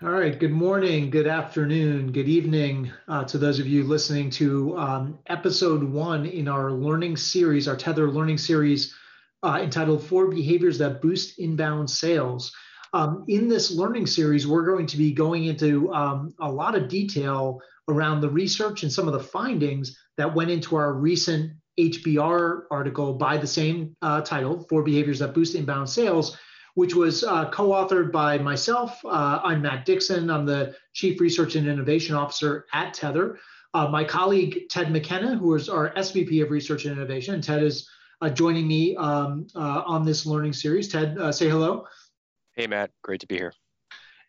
All right. Good morning, good afternoon, good evening uh, to those of you listening to um, episode one in our learning series, our Tethr learning series uh, entitled Four Behaviors That Boost Inbound Sales. Um, in this learning series, we're going to be going into um, a lot of detail around the research and some of the findings that went into our recent HBR article by the same uh, title, Four Behaviors That Boost Inbound Sales which was uh, co-authored by myself. Uh, I'm Matt Dixon. I'm the Chief Research and Innovation Officer at Tethr. Uh, my colleague Ted McKenna, who is our SVP of Research and Innovation. Ted is uh, joining me um, uh, on this learning series. Ted, uh, say hello. Hey, Matt. Great to be here.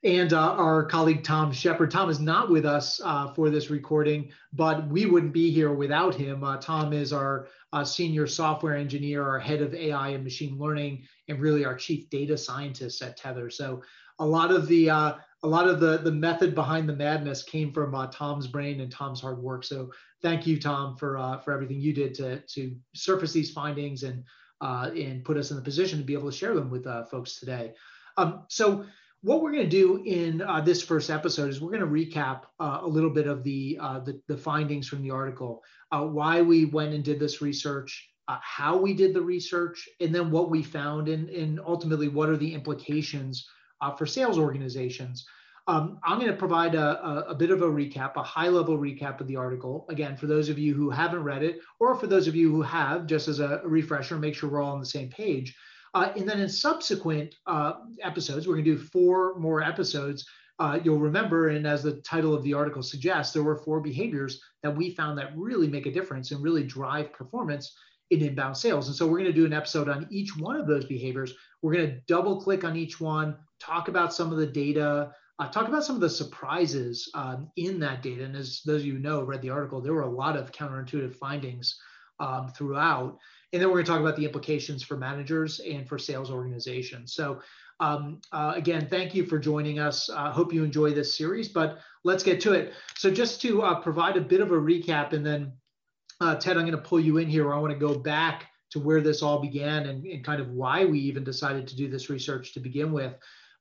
And uh, our colleague Tom Shepard. Tom is not with us uh, for this recording, but we wouldn't be here without him. Uh, Tom is our uh, senior software engineer, our head of AI and machine learning, and really our chief data scientist at Tethr. So a lot of the uh, a lot of the the method behind the madness came from uh, Tom's brain and Tom's hard work. So thank you, Tom, for for everything you did to to surface these findings and and put us in the position to be able to share them with folks today. Um, so what we're going to do in uh, this first episode is we're going to recap uh, a little bit of the, uh, the, the findings from the article, uh, why we went and did this research, uh, how we did the research, and then what we found, and, and ultimately what are the implications uh, for sales organizations. Um, I'm going to provide a, a, a, bit of a recap, a high level recap of the article. Again, for those of you who haven't read it, or for those of you who have, just as a refresher, make sure we're all on the same page. Uh, and then in subsequent uh, episodes, we're going to do four more episodes. Uh, you'll remember, and as the title of the article suggests, there were four behaviors that we found that really make a difference and really drive performance in inbound sales. And so we're going to do an episode on each one of those behaviors. We're going to double click on each one, talk about some of the data, uh, talk about some of the surprises um, in that data. And as those of you know, read the article, there were a lot of counterintuitive findings um, throughout. And then we're going to talk about the implications for managers and for sales organizations. So um, uh, again, thank you for joining us. I uh, hope you enjoy this series, but let's get to it. So just to uh, provide a bit of a recap, and then uh, Ted, I'm going to pull you in here. I want to go back to where this all began and, and, kind of why we even decided to do this research to begin with.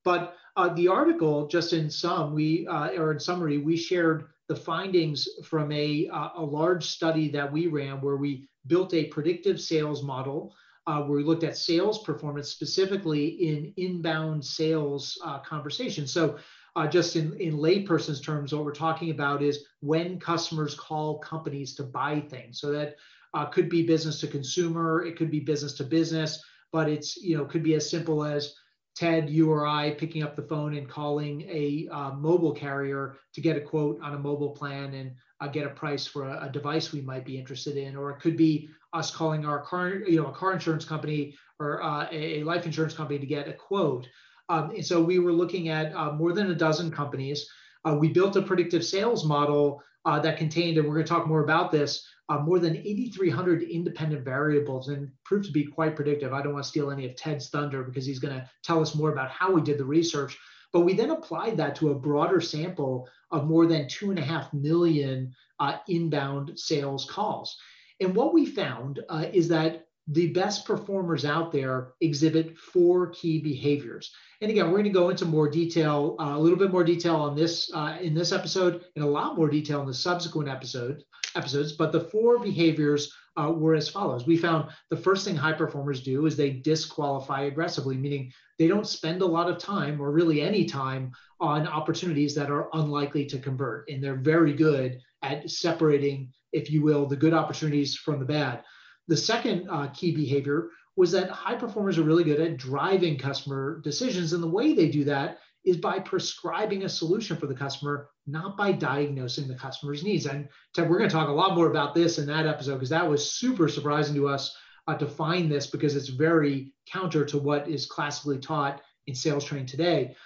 But uh, the article, just in sum, we uh, or in summary, we shared the findings from a, a large study that we ran where we built a predictive sales model uh, where we looked at sales performance specifically in inbound sales uh, conversations. So, uh, just in, in layperson's terms, what we're talking about is when customers call companies to buy things. So that uh, could be business to consumer, it could be business to business, but it's you know could be as simple as Ted, you or I picking up the phone and calling a uh, mobile carrier to get a quote on a mobile plan and uh, get a price for a, a, device we might be interested in, or it could be us calling our car, you know, a car insurance company or uh, a, life insurance company to get a quote. Um, and so we were looking at uh, more than a dozen companies. Uh, we built a predictive sales model uh, that contained, and we're going to talk more about this, uh, more than 8,300 independent variables and proved to be quite predictive. I don't want to steal any of Ted's thunder because he's going to tell us more about how we did the research. But we then applied that to a broader sample of more than two and a half million uh, inbound sales calls. And what we found uh, is that the best performers out there exhibit four key behaviors. And again, we're going to go into more detail, uh, a little bit more detail on this uh, in this episode, and a lot more detail in the subsequent episode episodes. But the four behaviors uh, were as follows. We found the first thing high performers do is they disqualify aggressively, meaning they don't spend a lot of time or really any time on opportunities that are unlikely to convert, and they're very good at separating, if you will, the good opportunities from the bad. The second uh, key behavior was that high performers are really good at driving customer decisions. And the way they do that is by prescribing a solution for the customer, not by diagnosing the customer's needs. And Ted, we're going to talk a lot more about this in that episode because that was super surprising to us uh, to find this because it's very counter to what is classically taught in sales training today.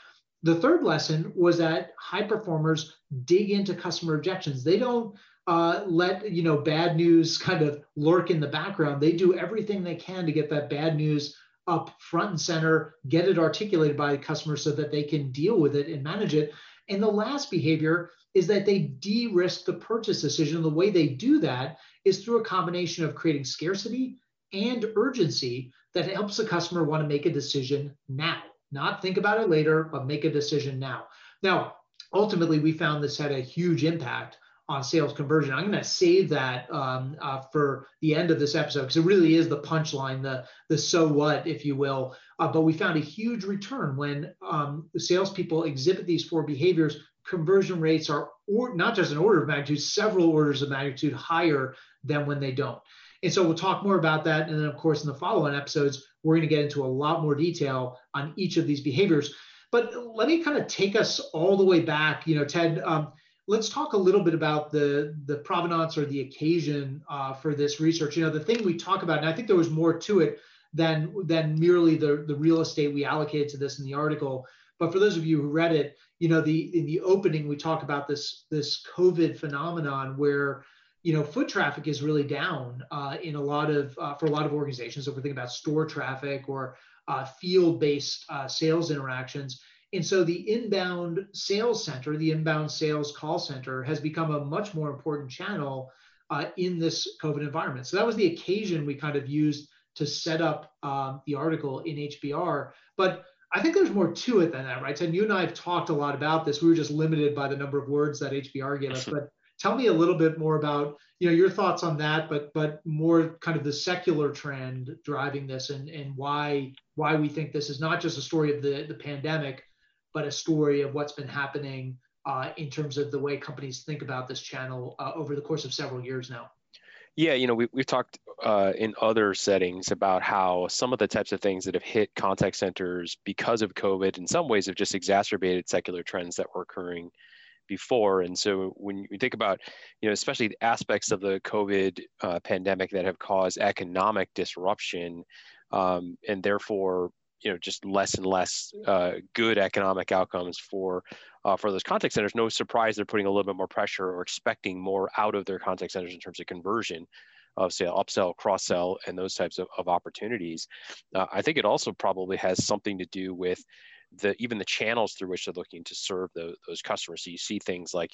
The third lesson was that high performers dig into customer objections. They don't uh, let you know bad news kind of lurk in the background. They do everything they can to get that bad news up front and center, get it articulated by the customer so that they can deal with it and manage it. And the last behavior is that they de-risk the purchase decision. The way they do that is through a combination of creating scarcity and urgency that helps the customer want to make a decision now, not think about it later, but make a decision now. Now, ultimately, we found this had a huge impact on sales conversion. I'm going to save that um, uh, for the end of this episode because it really is the punchline, the the so what, if you will. Uh, but we found a huge return when um, salespeople exhibit these four behaviors. Conversion rates are or, not just an order of magnitude, several orders of magnitude higher than when they don't. And so we'll talk more about that. And then, of course, in the follow-on episodes, we're going to get into a lot more detail on each of these behaviors. But let me kind of take us all the way back. You know, Ted, um, let's talk a little bit about the the provenance or the occasion uh, for this research. You know, the thing we talk about, and I think there was more to it than than merely the the real estate we allocated to this in the article. But for those of you who read it, you know, the in the opening we talk about this this COVID phenomenon where you know foot traffic is really down uh, in a lot of uh, for a lot of organizations. So if we think about store traffic or uh, field-based uh, sales interactions, and so the inbound sales center, the inbound sales call center, has become a much more important channel uh, in this COVID environment. So that was the occasion we kind of used to set up um, the article in HBR. But I think there's more to it than that, right? And you and I have talked a lot about this. We were just limited by the number of words that HBR gave us. But tell me a little bit more about you know your thoughts on that, but but more kind of the secular trend driving this and and why why we think this is not just a story of the the pandemic, but a story of what's been happening uh, in terms of the way companies think about this channel uh, over the course of several years now. Yeah, you know, we, we've talked uh, in other settings about how some of the types of things that have hit contact centers because of COVID in some ways have just exacerbated secular trends that were occurring before. And so when you think about, you know, especially the aspects of the COVID uh, pandemic that have caused economic disruption um, and therefore you know just less and less uh, good economic outcomes for uh, for those contact centers. No surprise they're putting a little bit more pressure or expecting more out of their contact centers in terms of conversion of say upsell, cross sell, and those types of, of opportunities. Uh, I think it also probably has something to do with the even the channels through which they're looking to serve the, those customers. So you see things like,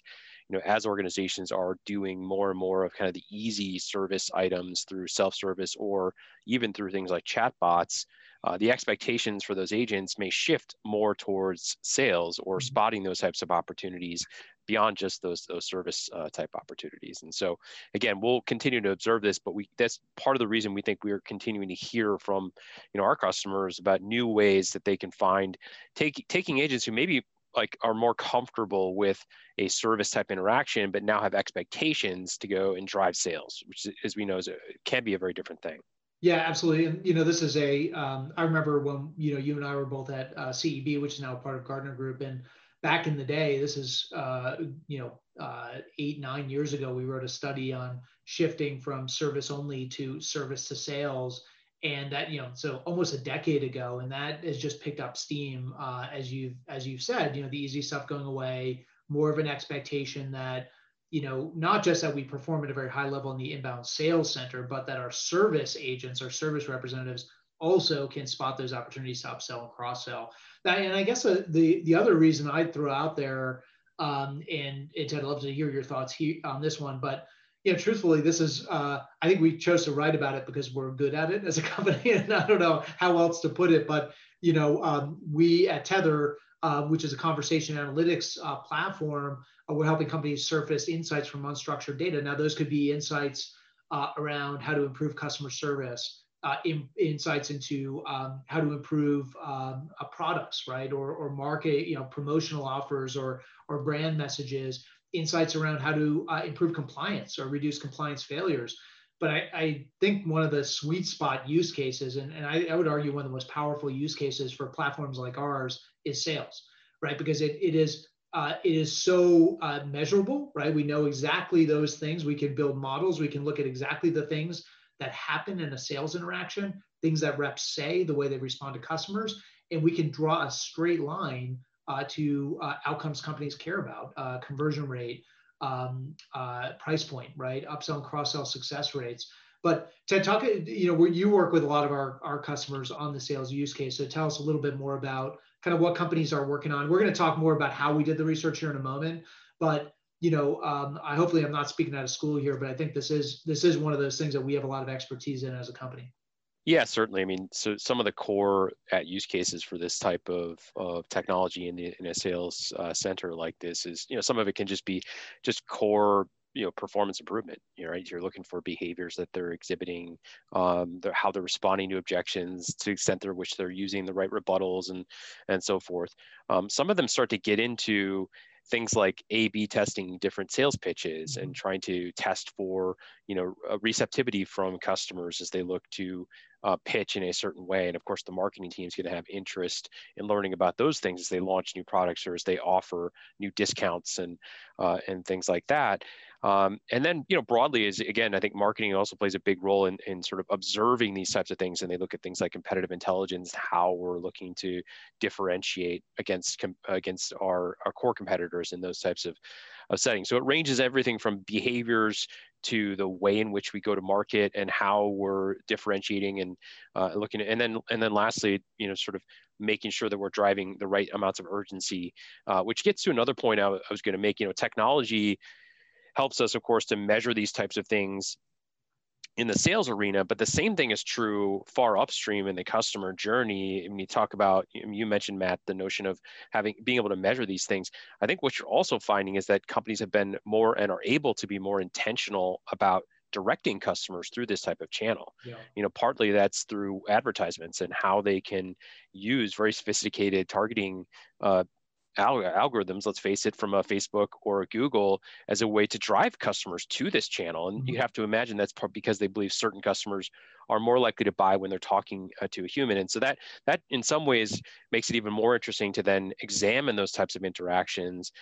you know, as organizations are doing more and more of kind of the easy service items through self-service or even through things like chatbots, uh, the expectations for those agents may shift more towards sales or mm-hmm. spotting those types of opportunities beyond just those those service uh, type opportunities. And so again, we'll continue to observe this, but we that's part of the reason we think we're continuing to hear from you know our customers about new ways that they can find take, taking agents who maybe like are more comfortable with a service type interaction, but now have expectations to go and drive sales, which as we know is a, can be a very different thing. Yeah, absolutely. And you know, this is a. Um, I remember when you know you and I were both at uh, CEB, which is now part of Gartner Group, and back in the day, this is uh, you know uh, eight nine years ago, we wrote a study on shifting from service only to service to sales, and that you know so almost a decade ago, and that has just picked up steam uh, as you've as you've said. You know, the easy stuff going away, more of an expectation that you know, not just that we perform at a very high level in the inbound sales center, but that our service agents, our service representatives also can spot those opportunities to upsell and cross sell. And I guess uh, the the other reason I'd throw out there, um, and, and Ted, I'd love to hear your thoughts on this one, but you know, truthfully, this is uh, I think we chose to write about it because we're good at it as a company, and I don't know how else to put it, but you know, um, we at Tethr, uh, which is a conversation analytics uh, platform, uh, we're helping companies surface insights from unstructured data. Now, those could be insights uh, around how to improve customer service, uh, in, insights into um, how to improve um, uh, products, right, or, or market, you know, promotional offers or or brand messages, insights around how to uh, improve compliance or reduce compliance failures. But I, I, think one of the sweet spot use cases, and, and I, I would argue one of the most powerful use cases for platforms like ours is sales, right? Because it, it is uh, it is so uh, measurable, right? We know exactly those things. We can build models. We can look at exactly the things that happen in a sales interaction, things that reps say, the way they respond to customers, and we can draw a straight line uh, to uh, outcomes companies care about, uh, conversion rate, um, uh, price point, right? Upsell and cross-sell success rates. But Ted, talk, you know, you work with a lot of our, our customers on the sales use case. So tell us a little bit more about kind of what companies are working on. We're going to talk more about how we did the research here in a moment, but you know, um, I hopefully I'm not speaking out of school here, but I think this is this is one of those things that we have a lot of expertise in as a company. Yeah, certainly. I mean, so some of the core at use cases for this type of, of technology in, the, in a sales uh, center like this is, you know, some of it can just be just core you know performance improvement you know, right you're looking for behaviors that they're exhibiting um, they're, how they're responding to objections to the extent to which they're using the right rebuttals and and so forth um, some of them start to get into things like A B testing different sales pitches and mm-hmm. trying to test for you know receptivity from customers as they look to uh, pitch in a certain way. And of course, the marketing team is going to have interest in learning about those things as they launch new products or as they offer new discounts and uh, and things like that. Um, and then, you know, broadly is again, I think marketing also plays a big role in, in sort of observing these types of things. And they look at things like competitive intelligence, how we're looking to differentiate against against our, our core competitors in those types of, of settings. So it ranges everything from behaviors to the way in which we go to market and how we're differentiating and uh, looking at, and then and then lastly, you know, sort of making sure that we're driving the right amounts of urgency, uh, which gets to another point I, I was going to make. You know, technology helps us, of course, to measure these types of things in the sales arena, but the same thing is true far upstream in the customer journey. When you talk about, you mentioned Matt, the notion of having being able to measure these things. I think what you're also finding is that companies have been more and are able to be more intentional about directing customers through this type of channel. Yeah. You know, partly that's through advertisements and how they can use very sophisticated targeting uh, algorithms, let's face it, from a Facebook or a Google as a way to drive customers to this channel. And mm-hmm. you have to imagine that's because they believe certain customers are more likely to buy when they're talking uh, to a human. And so that that in some ways makes it even more interesting to then examine those types of interactions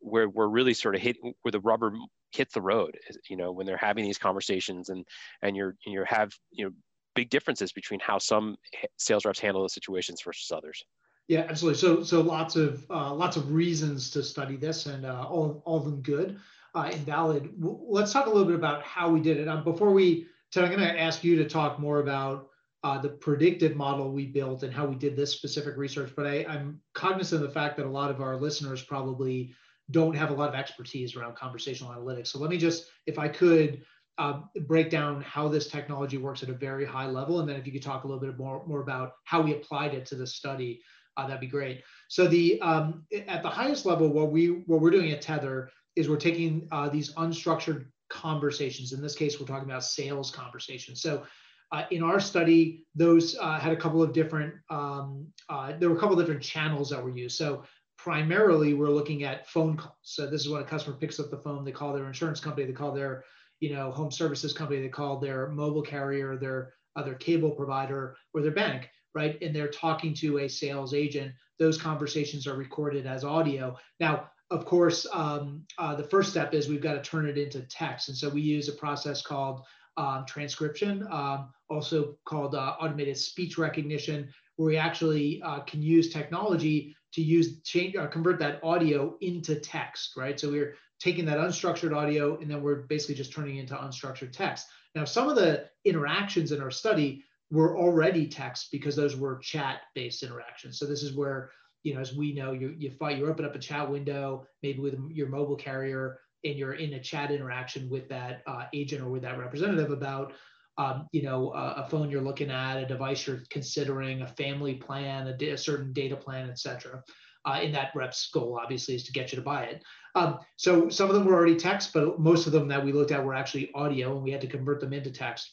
where we're really sort of hit where the rubber hits the road, you know, when they're having these conversations and and you're and you have, you know, big differences between how some sales reps handle those situations versus others. Yeah, absolutely. So, so lots of uh, lots of reasons to study this, and uh, all all of them good uh, and valid. W- let's talk a little bit about how we did it. Um, before we, Ted, I'm going to ask you to talk more about uh, the predictive model we built and how we did this specific research. But I, I'm cognizant of the fact that a lot of our listeners probably don't have a lot of expertise around conversational analytics. So let me just, if I could, uh, break down how this technology works at a very high level, and then if you could talk a little bit more more about how we applied it to the study uh, that'd be great. So the um, at the highest level, what we what we're doing at Tethr is we're taking uh, these unstructured conversations. In this case, we're talking about sales conversations. So uh, in our study, those uh, had a couple of different um, uh, there were a couple of different channels that were used. So primarily, we're looking at phone calls. So this is when a customer picks up the phone, they call their insurance company, they call their you know home services company, they call their mobile carrier, their other cable provider, or their bank right? And they're talking to a sales agent. Those conversations are recorded as audio. Now, of course, um, uh, the first step is we've got to turn it into text. And so we use a process called um, transcription, um, also called uh, automated speech recognition, where we actually uh, can use technology to use change uh, convert that audio into text, right? So we're taking that unstructured audio and then we're basically just turning it into unstructured text. Now, some of the interactions in our study were already text because those were chat based interactions. So this is where, you know, as we know, you, you fight, you open up a chat window, maybe with your mobile carrier, and you're in a chat interaction with that uh, agent or with that representative about, um, you know, a, a, phone you're looking at, a device you're considering, a family plan, a, a certain data plan, et cetera. Uh, that rep's goal obviously is to get you to buy it. Um, so some of them were already text, but most of them that we looked at were actually audio, and we had to convert them into text.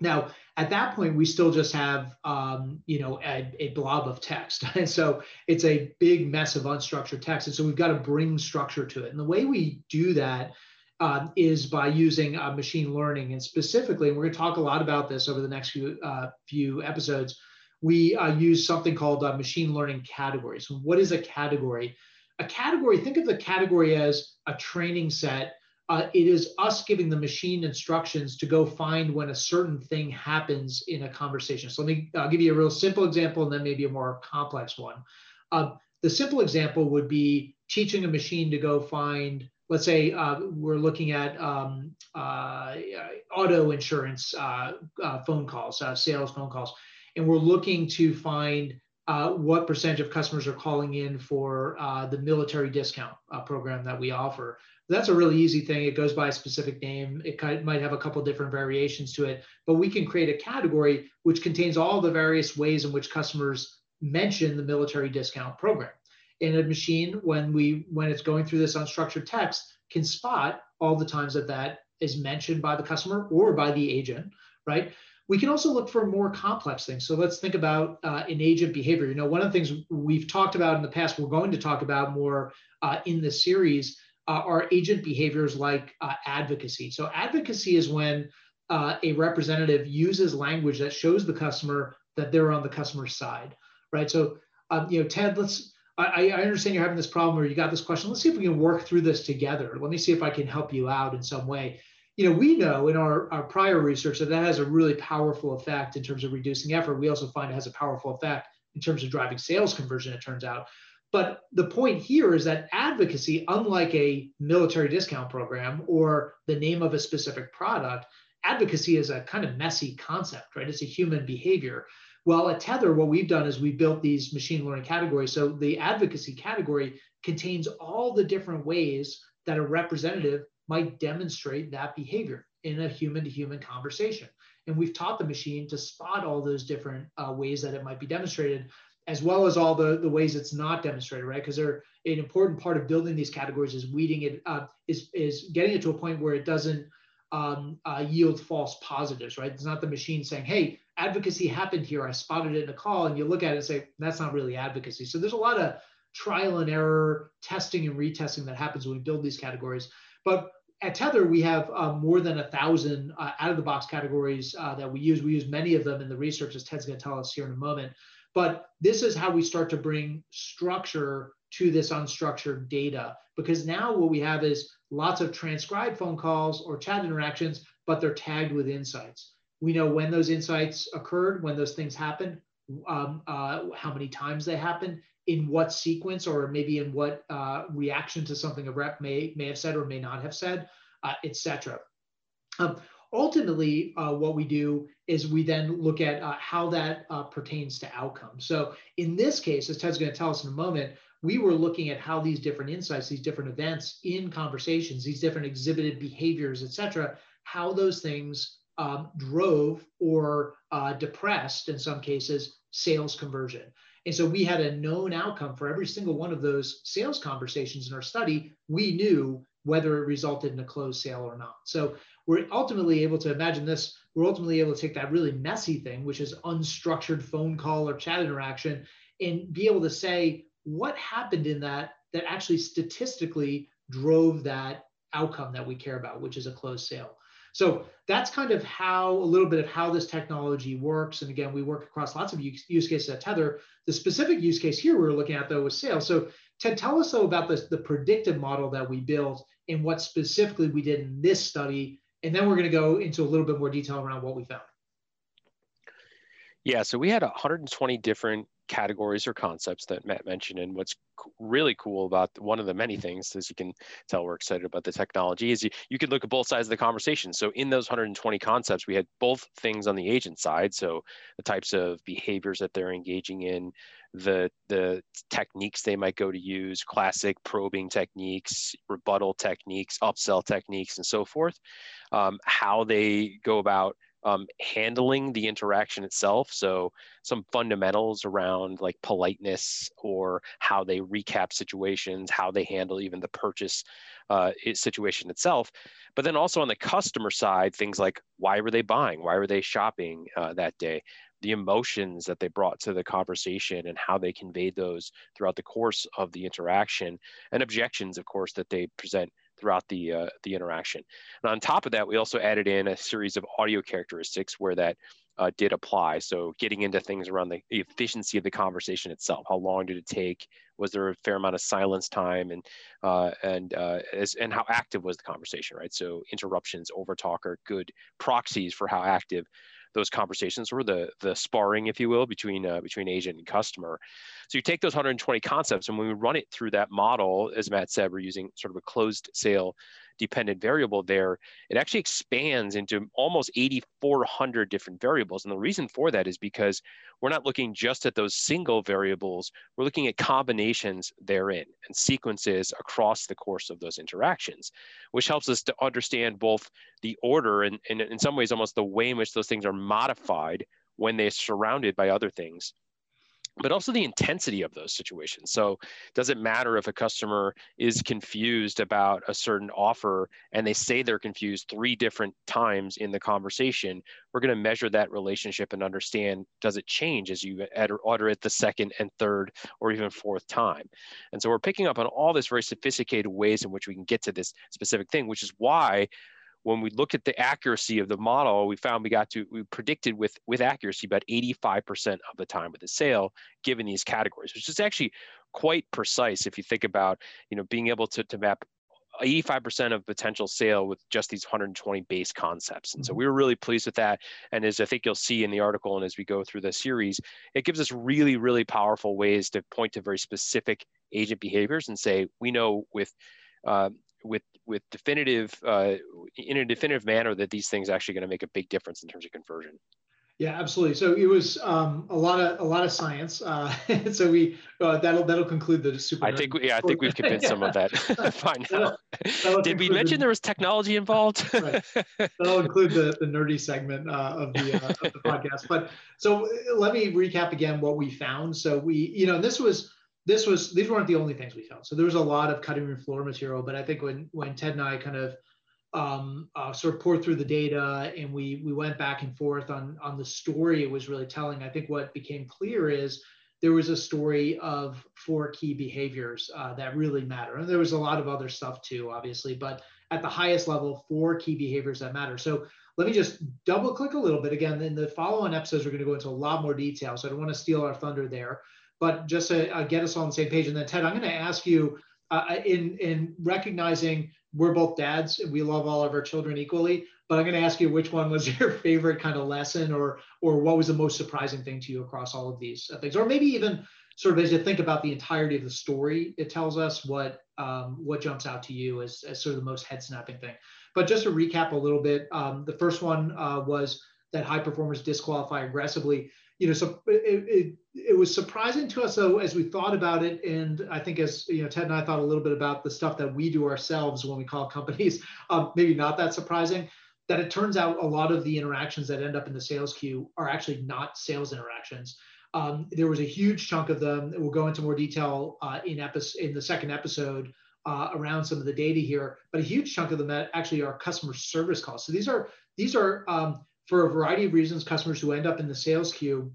Now, at that point, we still just have, um, you know, a, a, blob of text. And so it's a big mess of unstructured text. And so we've got to bring structure to it. And the way we do that um, is by using uh, machine learning. And specifically, and we're going to talk a lot about this over the next few, uh, few episodes, we uh, use something called uh, machine learning categories. what is a category? A category, think of the category as a training set uh, it is us giving the machine instructions to go find when a certain thing happens in a conversation. So let me I'll give you a real simple example and then maybe a more complex one. Uh, the simple example would be teaching a machine to go find, let's say uh, we're looking at um, uh, auto insurance uh, uh, phone calls, sales phone calls, and we're looking to find what percentage of customers are calling in for the military discount program that we offer. That's a really easy thing. It goes by a specific name. It might have a couple different variations to it, but we can create a category which contains all the various ways in which customers mention the military discount program. In a machine, when we when it's going through this unstructured text, can spot all the times that that is mentioned by the customer or by the agent, right? We can also look for more complex things. So let's think about uh, an agent behavior. You know, one of the things we've talked about in the past, we're going to talk about more uh, in the series, uh, are agent behaviors like uh, advocacy. So advocacy is when uh, a representative uses language that shows the customer that they're on the customer's side, right? So, um, you know, Ted, let's I, I, understand you're having this problem or you got this question. Let's see if we can work through this together. Let me see if I can help you out in some way. You know, we know in our, our prior research that that has a really powerful effect in terms of reducing effort. We also find it has a powerful effect in terms of driving sales conversion, it turns out. But the point here is that advocacy, unlike a military discount program or the name of a specific product, advocacy is a kind of messy concept, right? It's a human behavior. Well, at Tethr, what we've done is we built these machine learning categories. So the advocacy category contains all the different ways that a representative might demonstrate that behavior in a human to human conversation. And we've taught the machine to spot all those different uh, ways that it might be demonstrated, as well as all the, the ways it's not demonstrated, right? Because they're an important part of building these categories is weeding it, uh, is, is getting it to a point where it doesn't um, uh, yield false positives, right? It's not the machine saying, hey, advocacy happened here. I spotted it in a call. And you look at it and say, that's not really advocacy. So there's a lot of trial and error testing and retesting that happens when we build these categories. But at Tethr, we have uh, more than a thousand uh, out of the box categories uh, that we use. We use many of them in the research, as Ted's going to tell us here in a moment. But this is how we start to bring structure to this unstructured data because now what we have is lots of transcribed phone calls or chat interactions, but they're tagged with insights. We know when those insights occurred, when those things happened, um, uh, how many times they happened, in what sequence, or maybe in what uh, reaction to something a rep may may have said or may not have said, uh, etc. Um, ultimately, uh, what we do is we then look at uh, how that uh, pertains to outcomes. So in this case, as Ted's going to tell us in a moment, we were looking at how these different insights, these different events in conversations, these different exhibited behaviors, et cetera, how those things um, drove or uh, depressed, in some cases, sales conversion. And so we had a known outcome for every single one of those sales conversations in our study. We knew whether it resulted in a closed sale or not. So we're ultimately able to imagine this. We're ultimately able to take that really messy thing, which is unstructured phone call or chat interaction, and be able to say, what happened in that that actually statistically drove that outcome that we care about, which is a closed sale. So that's kind of how a little bit of how this technology works. And again, we work across lots of use, cases at Tethr. The specific use case here we are looking at though was sales. So Ted, tell us though about this, the predictive model that we built and what specifically we did in this study. And then we're going to go into a little bit more detail around what we found. Yeah, so we had 120 different categories or concepts that Matt mentioned. And what's really cool about one of the many things, as you can tell, we're excited about the technology, is you, you can look at both sides of the conversation. So in those 120 concepts, we had both things on the agent side. So the types of behaviors that they're engaging in, the the techniques they might go to use, classic probing techniques, rebuttal techniques, upsell techniques, and so forth. Um, how they go about um, handling the interaction itself. So some fundamentals around like politeness or how they recap situations, how they handle even the purchase uh, situation itself. But then also on the customer side, things like why were they buying? Why were they shopping uh, that day? The emotions that they brought to the conversation and how they conveyed those throughout the course of the interaction, and objections, of course, that they present throughout the uh, the interaction. And on top of that, we also added in a series of audio characteristics where that uh, did apply. So getting into things around the efficiency of the conversation itself. How long did it take? Was there a fair amount of silence time? And uh, and uh, as, and how active was the conversation? Right. So interruptions, overtalk are good proxies for how active those conversations were the the sparring if you will between uh, between agent and customer So you take those 120 concepts, and when we run it through that model, as Matt said, we're using sort of a closed sale dependent variable there, it actually expands into almost 8,400 different variables. And the reason for that is because we're not looking just at those single variables, we're looking at combinations therein and sequences across the course of those interactions, which helps us to understand both the order and, and in some ways almost the way in which those things are modified when they're surrounded by other things but also the intensity of those situations. So, does it matter if a customer is confused about a certain offer and they say they're confused three different times in the conversation? We're going to measure that relationship and understand does it change as you order it the second and third or even fourth time? And so, we're picking up on all this very sophisticated ways in which we can get to this specific thing, which is why when we look at the accuracy of the model, we found we got to we predicted with with accuracy about 85% of the time with the sale, given these categories, which is actually quite precise if you think about you know being able to, to map 85% of potential sale with just these 120 base concepts. And so mm-hmm. we were really pleased with that. And as I think you'll see in the article and as we go through the series, it gives us really, really powerful ways to point to very specific agent behaviors and say, we know with uh, with with definitive uh, in a definitive manner that these things actually going to make a big difference in terms of conversion. Yeah, absolutely. So it was um, a lot of a lot of science. Uh, so we uh, that'll that'll conclude the super. I think yeah, I think we've convinced some of that Fine. now. That'll, Did we mention the, there was technology involved? right. That'll include the, the nerdy segment uh, of the uh, of the podcast. But so let me recap again what we found. So we you know this was this was these weren't the only things we found. So there was a lot of cutting room floor material, but I think when when Ted and I kind of um, uh, sort of poured through the data and we we went back and forth on on the story it was really telling. I think what became clear is there was a story of four key behaviors uh, that really matter, and there was a lot of other stuff too, obviously, but at the highest level, four key behaviors that matter. So let me just double click a little bit again. In the follow-on episodes, we're going to go into a lot more detail, so I don't want to steal our thunder there but just to uh, get us on the same page. And then Ted, I'm going to ask you uh, in in recognizing we're both dads, and we love all of our children equally. But I'm going to ask you which one was your favorite kind of lesson, or or what was the most surprising thing to you across all of these uh, things, or maybe even sort of as you think about the entirety of the story, it tells us what um, what jumps out to you as, as sort of the most head snapping thing. But just to recap a little bit, um, the first one uh, was that high performers disqualify aggressively you know, so it, it, it, was surprising to us though as we thought about it, and I think as you know, Ted and I thought a little bit about the stuff that we do ourselves when we call companies, um, maybe not that surprising. That it turns out a lot of the interactions that end up in the sales queue are actually not sales interactions. Um, there was a huge chunk of them. We'll go into more detail uh, in episode in the second episode uh, around some of the data here, but a huge chunk of them that actually are customer service calls. So these are these are um, for a variety of reasons, customers who end up in the sales queue,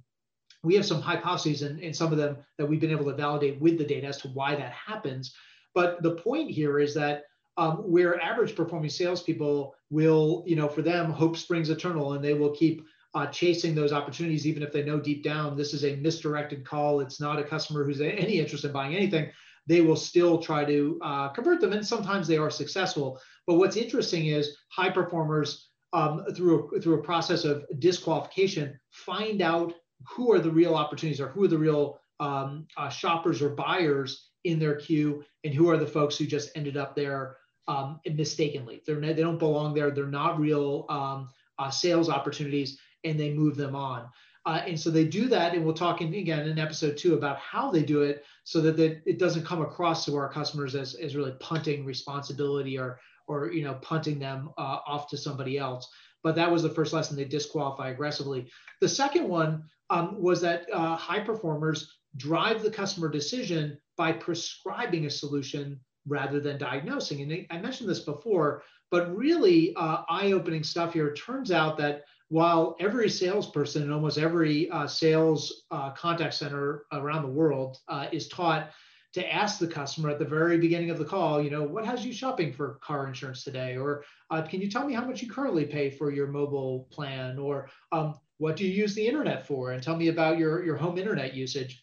we have some hypotheses and, and some of them that we've been able to validate with the data as to why that happens. But the point here is that um, where average performing salespeople will, you know, for them, hope springs eternal and they will keep uh, chasing those opportunities, even if they know deep down this is a misdirected call. It's not a customer who's any interest in buying anything. They will still try to uh, convert them, and sometimes they are successful. But what's interesting is high performers um, through, a, through a process of disqualification, find out who are the real opportunities or who are the real um, uh, shoppers or buyers in their queue and who are the folks who just ended up there um, mistakenly. They're, they don't belong there. They're not real um, uh, sales opportunities and they move them on. Uh, and so they do that, and we'll talk in, again in episode two about how they do it so that, that it doesn't come across to our customers as, as really punting responsibility or, or you know punting them uh, off to somebody else. But that was the first lesson. They disqualify aggressively. The second one um, was that uh, high performers drive the customer decision by prescribing a solution rather than diagnosing. And I mentioned this before, but really uh, eye-opening stuff here. It turns out that while every salesperson in almost every uh, sales uh, contact center around the world uh, is taught to ask the customer at the very beginning of the call, you know, what has you shopping for car insurance today? Or uh, can you tell me how much you currently pay for your mobile plan? Or um, what do you use the internet for? And tell me about your, your home internet usage.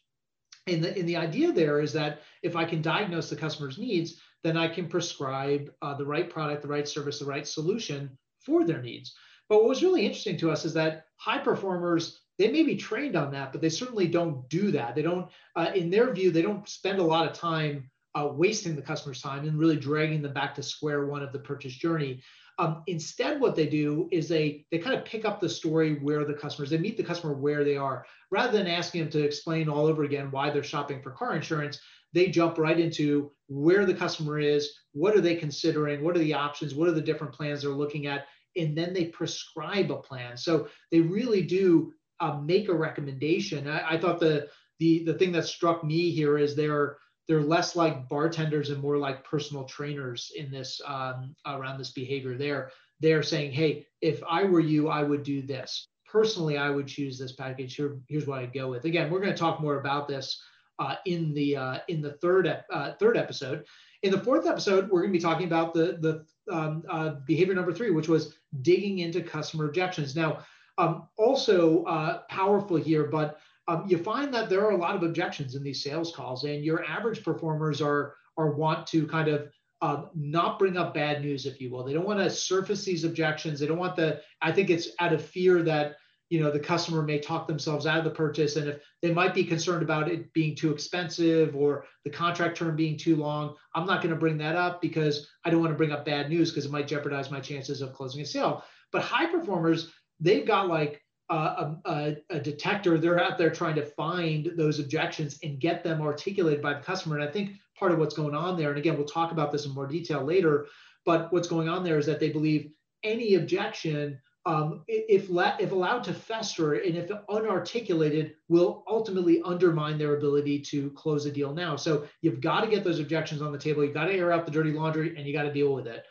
And the, and the idea there is that if I can diagnose the customer's needs, then I can prescribe uh, the right product, the right service, the right solution for their needs. But what was really interesting to us is that high performers they may be trained on that, but they certainly don't do that. They don't, uh, in their view, they don't spend a lot of time uh, wasting the customer's time and really dragging them back to square one of the purchase journey. Um, instead, what they do is they they kind of pick up the story where the customers they meet the customer where they are, rather than asking them to explain all over again why they're shopping for car insurance. They jump right into where the customer is, what are they considering, what are the options, what are the different plans they're looking at, and then they prescribe a plan. So they really do uh, make a recommendation. I, I, thought the the the thing that struck me here is they're they're less like bartenders and more like personal trainers in this um, around this behavior. They're they're saying, hey, if I were you, I would do this. Personally, I would choose this package. Here, here's what I'd go with. Again, we're going to talk more about this uh, in the uh, in the third uh, third episode. In the fourth episode, we're going to be talking about the the um, uh, behavior number three, which was digging into customer objections. Now, um, also uh, powerful here, but um, you find that there are a lot of objections in these sales calls, and your average performers are are want to kind of um, not bring up bad news, if you will. They don't want to surface these objections. They don't want the. I think it's out of fear that you know the customer may talk themselves out of the purchase, and if they might be concerned about it being too expensive or the contract term being too long, I'm not going to bring that up because I don't want to bring up bad news because it might jeopardize my chances of closing a sale. But high performers, they've got like a, a, a, detector. They're out there trying to find those objections and get them articulated by the customer. And I think part of what's going on there, and again, we'll talk about this in more detail later, but what's going on there is that they believe any objection, um, if, let, if allowed to fester and if unarticulated, will ultimately undermine their ability to close a deal now. So you've got to get those objections on the table. You've got to air out the dirty laundry and you got to deal with it.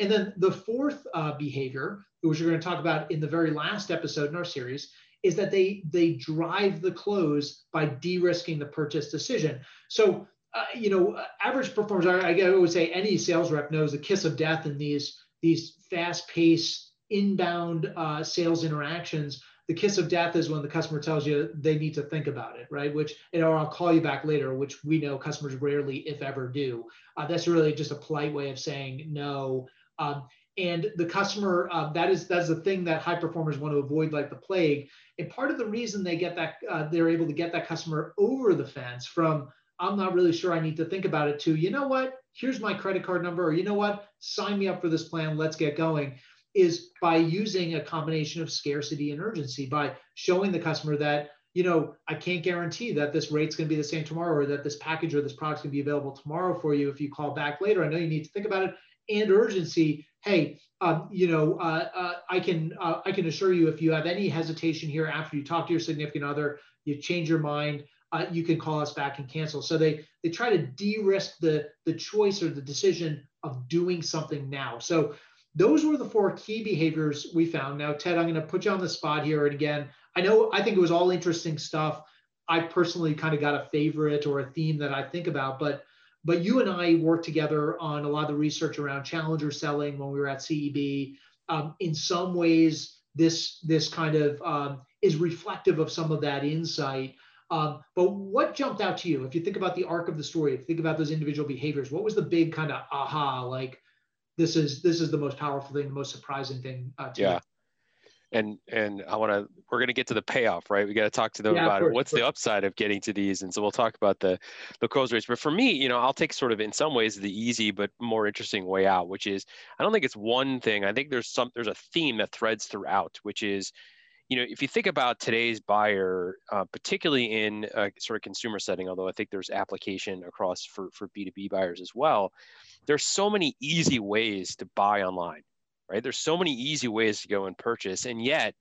And then the fourth uh, behavior, which we're going to talk about in the very last episode in our series, is that they they drive the close by de-risking the purchase decision. So uh, you know, average performers. I, I would say any sales rep knows the kiss of death in these these fast-paced inbound uh, sales interactions. The kiss of death is when the customer tells you they need to think about it, right? Which, or I'll call you back later, which we know customers rarely, if ever, do. Uh, that's really just a polite way of saying no. Um, and the customer uh, that is that's the thing that high performers want to avoid like the plague. And part of the reason they get that uh, they're able to get that customer over the fence from i'm not really sure i need to think about it to you know what? Here's my credit card number or you know what? Sign me up for this plan. Let's get going is by using a combination of scarcity and urgency by showing the customer that you know i can't guarantee that this rate's going to be the same tomorrow or that this package or this product's going to be available tomorrow for you if you call back later. I know you need to think about it and urgency hey um, you know uh, uh, i can uh, i can assure you if you have any hesitation here after you talk to your significant other you change your mind uh, you can call us back and cancel. So they they try to de-risk the the choice or the decision of doing something now. So those were the four key behaviors we found. Now ted i'm going to put you on the spot here and again i know i think it was all interesting stuff. I personally kind of got a favorite or a theme that i think about but but you and I worked together on a lot of the research around challenger selling when we were at CEB. Um, in some ways, this this kind of um, is reflective of some of that insight. Um, but what jumped out to you if you think about the arc of the story? If you think about those individual behaviors, what was the big kind of aha? Like this is this is the most powerful thing, the most surprising thing. Uh, yeah. You? And and I want to we're going to get to the payoff, right? We got to talk to them yeah, about course, what's the upside of getting to these, and so we'll talk about the the close rates. But for me, you know, I'll take sort of in some ways the easy but more interesting way out, which is I don't think it's one thing. I think there's some there's a theme that threads throughout, which is you know, if you think about today's buyer, uh, particularly in a sort of consumer setting, although I think there's application across for, for B2B buyers as well, there's so many easy ways to buy online right? There's so many easy ways to go and purchase, and yet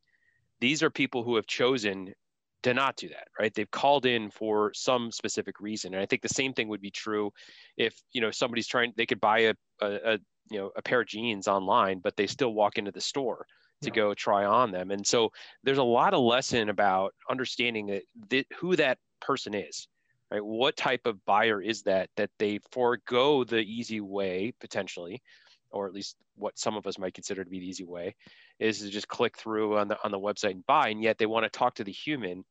these are people who have chosen to not do that, right? They've called in for some specific reason, and I think the same thing would be true if you know somebody's trying. They could buy a, a, a you know a pair of jeans online, but they still walk into the store to yeah. go try on them. And so there's a lot of lesson about understanding that th- who that person is, right? What type of buyer is that that they forego the easy way potentially or at least what some of us might consider to be the easy way, is to just click through on the on the website and buy, and yet they want to talk to the human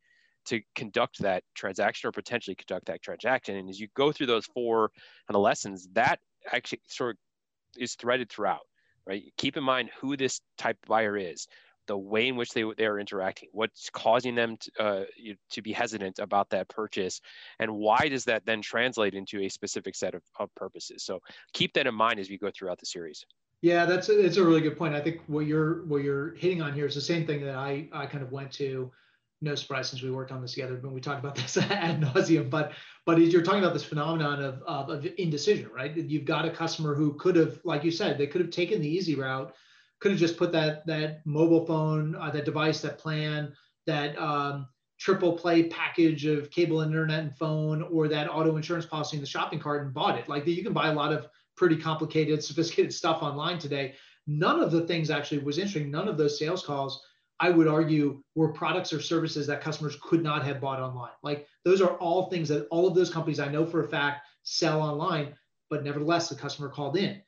to conduct that transaction or potentially conduct that transaction. And as you go through those four kind of lessons, that actually sort of is threaded throughout, right? Keep in mind who this type of buyer is. The way in which they they are interacting, what's causing them to, uh, to be hesitant about that purchase, and why does that then translate into a specific set of, of purposes? So keep that in mind as we go throughout the series. Yeah, that's a, it's a really good point. I think what you're what you're hitting on here is the same thing that I I kind of went to. No surprise since we worked on this together when we talked about this ad nauseum. But but you're talking about this phenomenon of, of, of indecision, right? You've got a customer who could have, like you said, they could have taken the easy route could have just put that that mobile phone, uh, that device, that plan, that um, triple play package of cable, internet, and phone, or that auto insurance policy in the shopping cart and bought it. Like you can buy a lot of pretty complicated, sophisticated stuff online today. None of the things actually was interesting. None of those sales calls, I would argue, were products or services that customers could not have bought online. Like those are all things that all of those companies I know for a fact sell online, but nevertheless, the customer called in.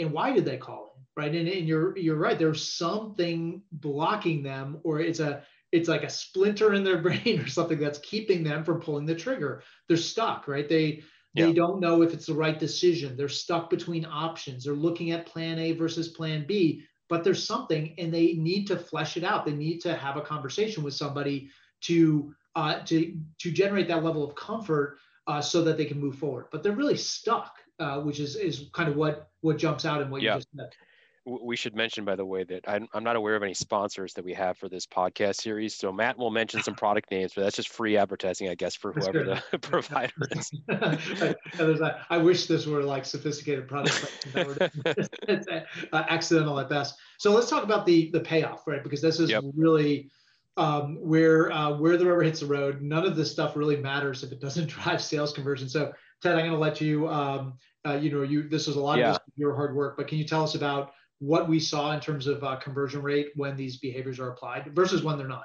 And why did they call in right? And, and you're you're right. There's something blocking them, or it's a it's like a splinter in their brain or something that's keeping them from pulling the trigger. They're stuck, right? They they yeah. don't know if it's the right decision. They're stuck between options. They're looking at plan A versus plan B, but there's something and they need to flesh it out. They need to have a conversation with somebody to uh, to to generate that level of comfort uh, so that they can move forward. But they're really stuck, uh, which is is kind of what what jumps out in what yeah. you just said we should mention, by the way, that I'm, I'm not aware of any sponsors that we have for this podcast series. So Matt will mention some product names, but that's just free advertising, I guess, for whoever the provider is. I wish this were like sophisticated products. it's accidental at best. So let's talk about the the payoff, right? Because this is yep. really um, where uh, where the rubber hits the road. None of this stuff really matters if it doesn't drive sales conversion. So Ted, I'm going to let you. Um, uh, you know, you this is a lot yeah. of your hard work, but can you tell us about what we saw in terms of uh, conversion rate when these behaviors are applied versus when they're not.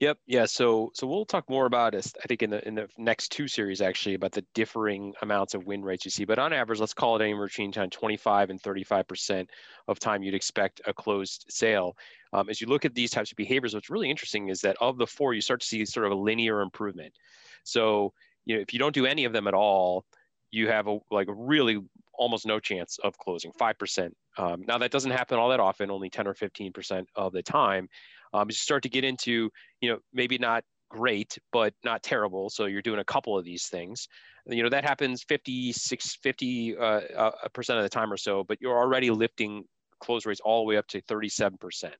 Yep. Yeah. So so we'll talk more about it. I think in the in the next two series actually about the differing amounts of win rates you see. But on average, let's call it anywhere between 25 and 35 percent of time you'd expect a closed sale. Um, as you look at these types of behaviors, what's really interesting is that of the four, you start to see sort of a linear improvement. So you know if you don't do any of them at all, you have a like really almost no chance of closing, 5%. Um, now, that doesn't happen all that often, only 10 or 15% of the time. Um, you start to get into, you know, maybe not great, but not terrible. So you're doing a couple of these things. You know, that happens 56, 50 uh, uh, percent of the time or so, but you're already lifting close rates all the way up to 37%.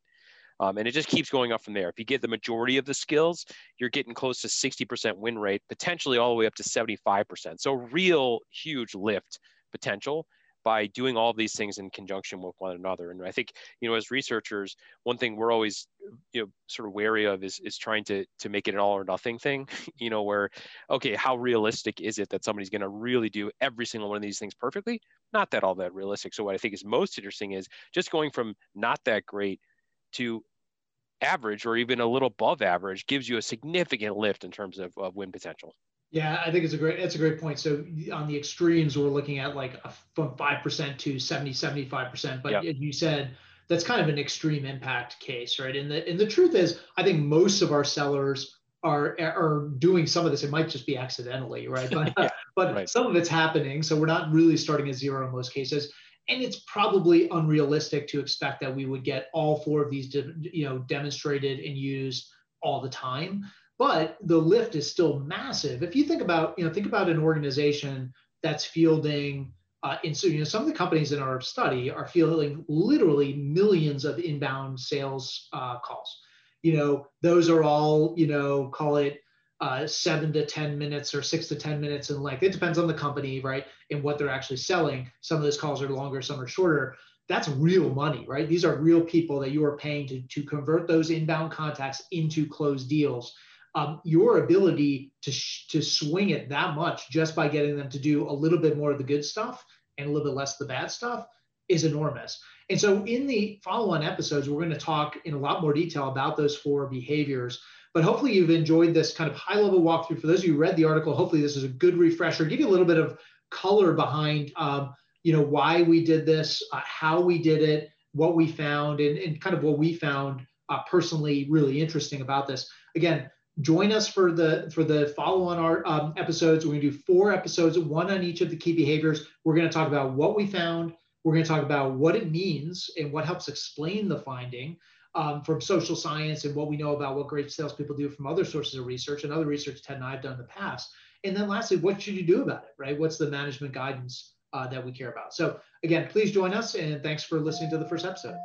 Um, and it just keeps going up from there. If you get the majority of the skills, you're getting close to 60% win rate, potentially all the way up to 75%. So real huge lift potential by doing all these things in conjunction with one another. And I think, you know, as researchers, one thing we're always, you know, sort of wary of is, is trying to, to make it an all or nothing thing, you know, where, okay, how realistic is it that somebody's going to really do every single one of these things perfectly? Not that all that realistic. So what I think is most interesting is just going from not that great to average or even a little above average gives you a significant lift in terms of, of win potential. Yeah, I think it's a great it's a great point. So on the extremes, we're looking at like a, from five percent to 70, 75 percent. But yep. you said that's kind of an extreme impact case, right? And the and the truth is, I think most of our sellers are are doing some of this. It might just be accidentally, right? But yeah, but right. some of it's happening. So we're not really starting at zero in most cases. And it's probably unrealistic to expect that we would get all four of these, you know, demonstrated and used all the time but the lift is still massive. If you think about, you know, think about an organization that's fielding, uh, in, so, you know, some of the companies in our study are fielding literally millions of inbound sales uh, calls. You know, those are all, you know, call it uh, seven to 10 minutes or six to 10 minutes in length. It depends on the company, right? And what they're actually selling. Some of those calls are longer, some are shorter. That's real money, right? These are real people that you are paying to, to convert those inbound contacts into closed deals um, your ability to, sh- to swing it that much just by getting them to do a little bit more of the good stuff and a little bit less of the bad stuff is enormous. And so in the follow-on episodes, we're going to talk in a lot more detail about those four behaviors. But hopefully you've enjoyed this kind of high-level walkthrough. For those of you who read the article, hopefully this is a good refresher, give you a little bit of color behind, um, you know, why we did this, uh, how we did it, what we found, and, and kind of what we found uh, personally really interesting about this. Again, join us for the for the follow on our um, episodes. We're going to do four episodes one on each of the key behaviors. We're going to talk about what we found. We're going to talk about what it means and what helps explain the finding um, from social science and what we know about what great salespeople do from other sources of research and other research Ted and I have done in the past. And then lastly, what should you do about it, right? What's the management guidance uh, that we care about? So again, please join us and thanks for listening to the first episode.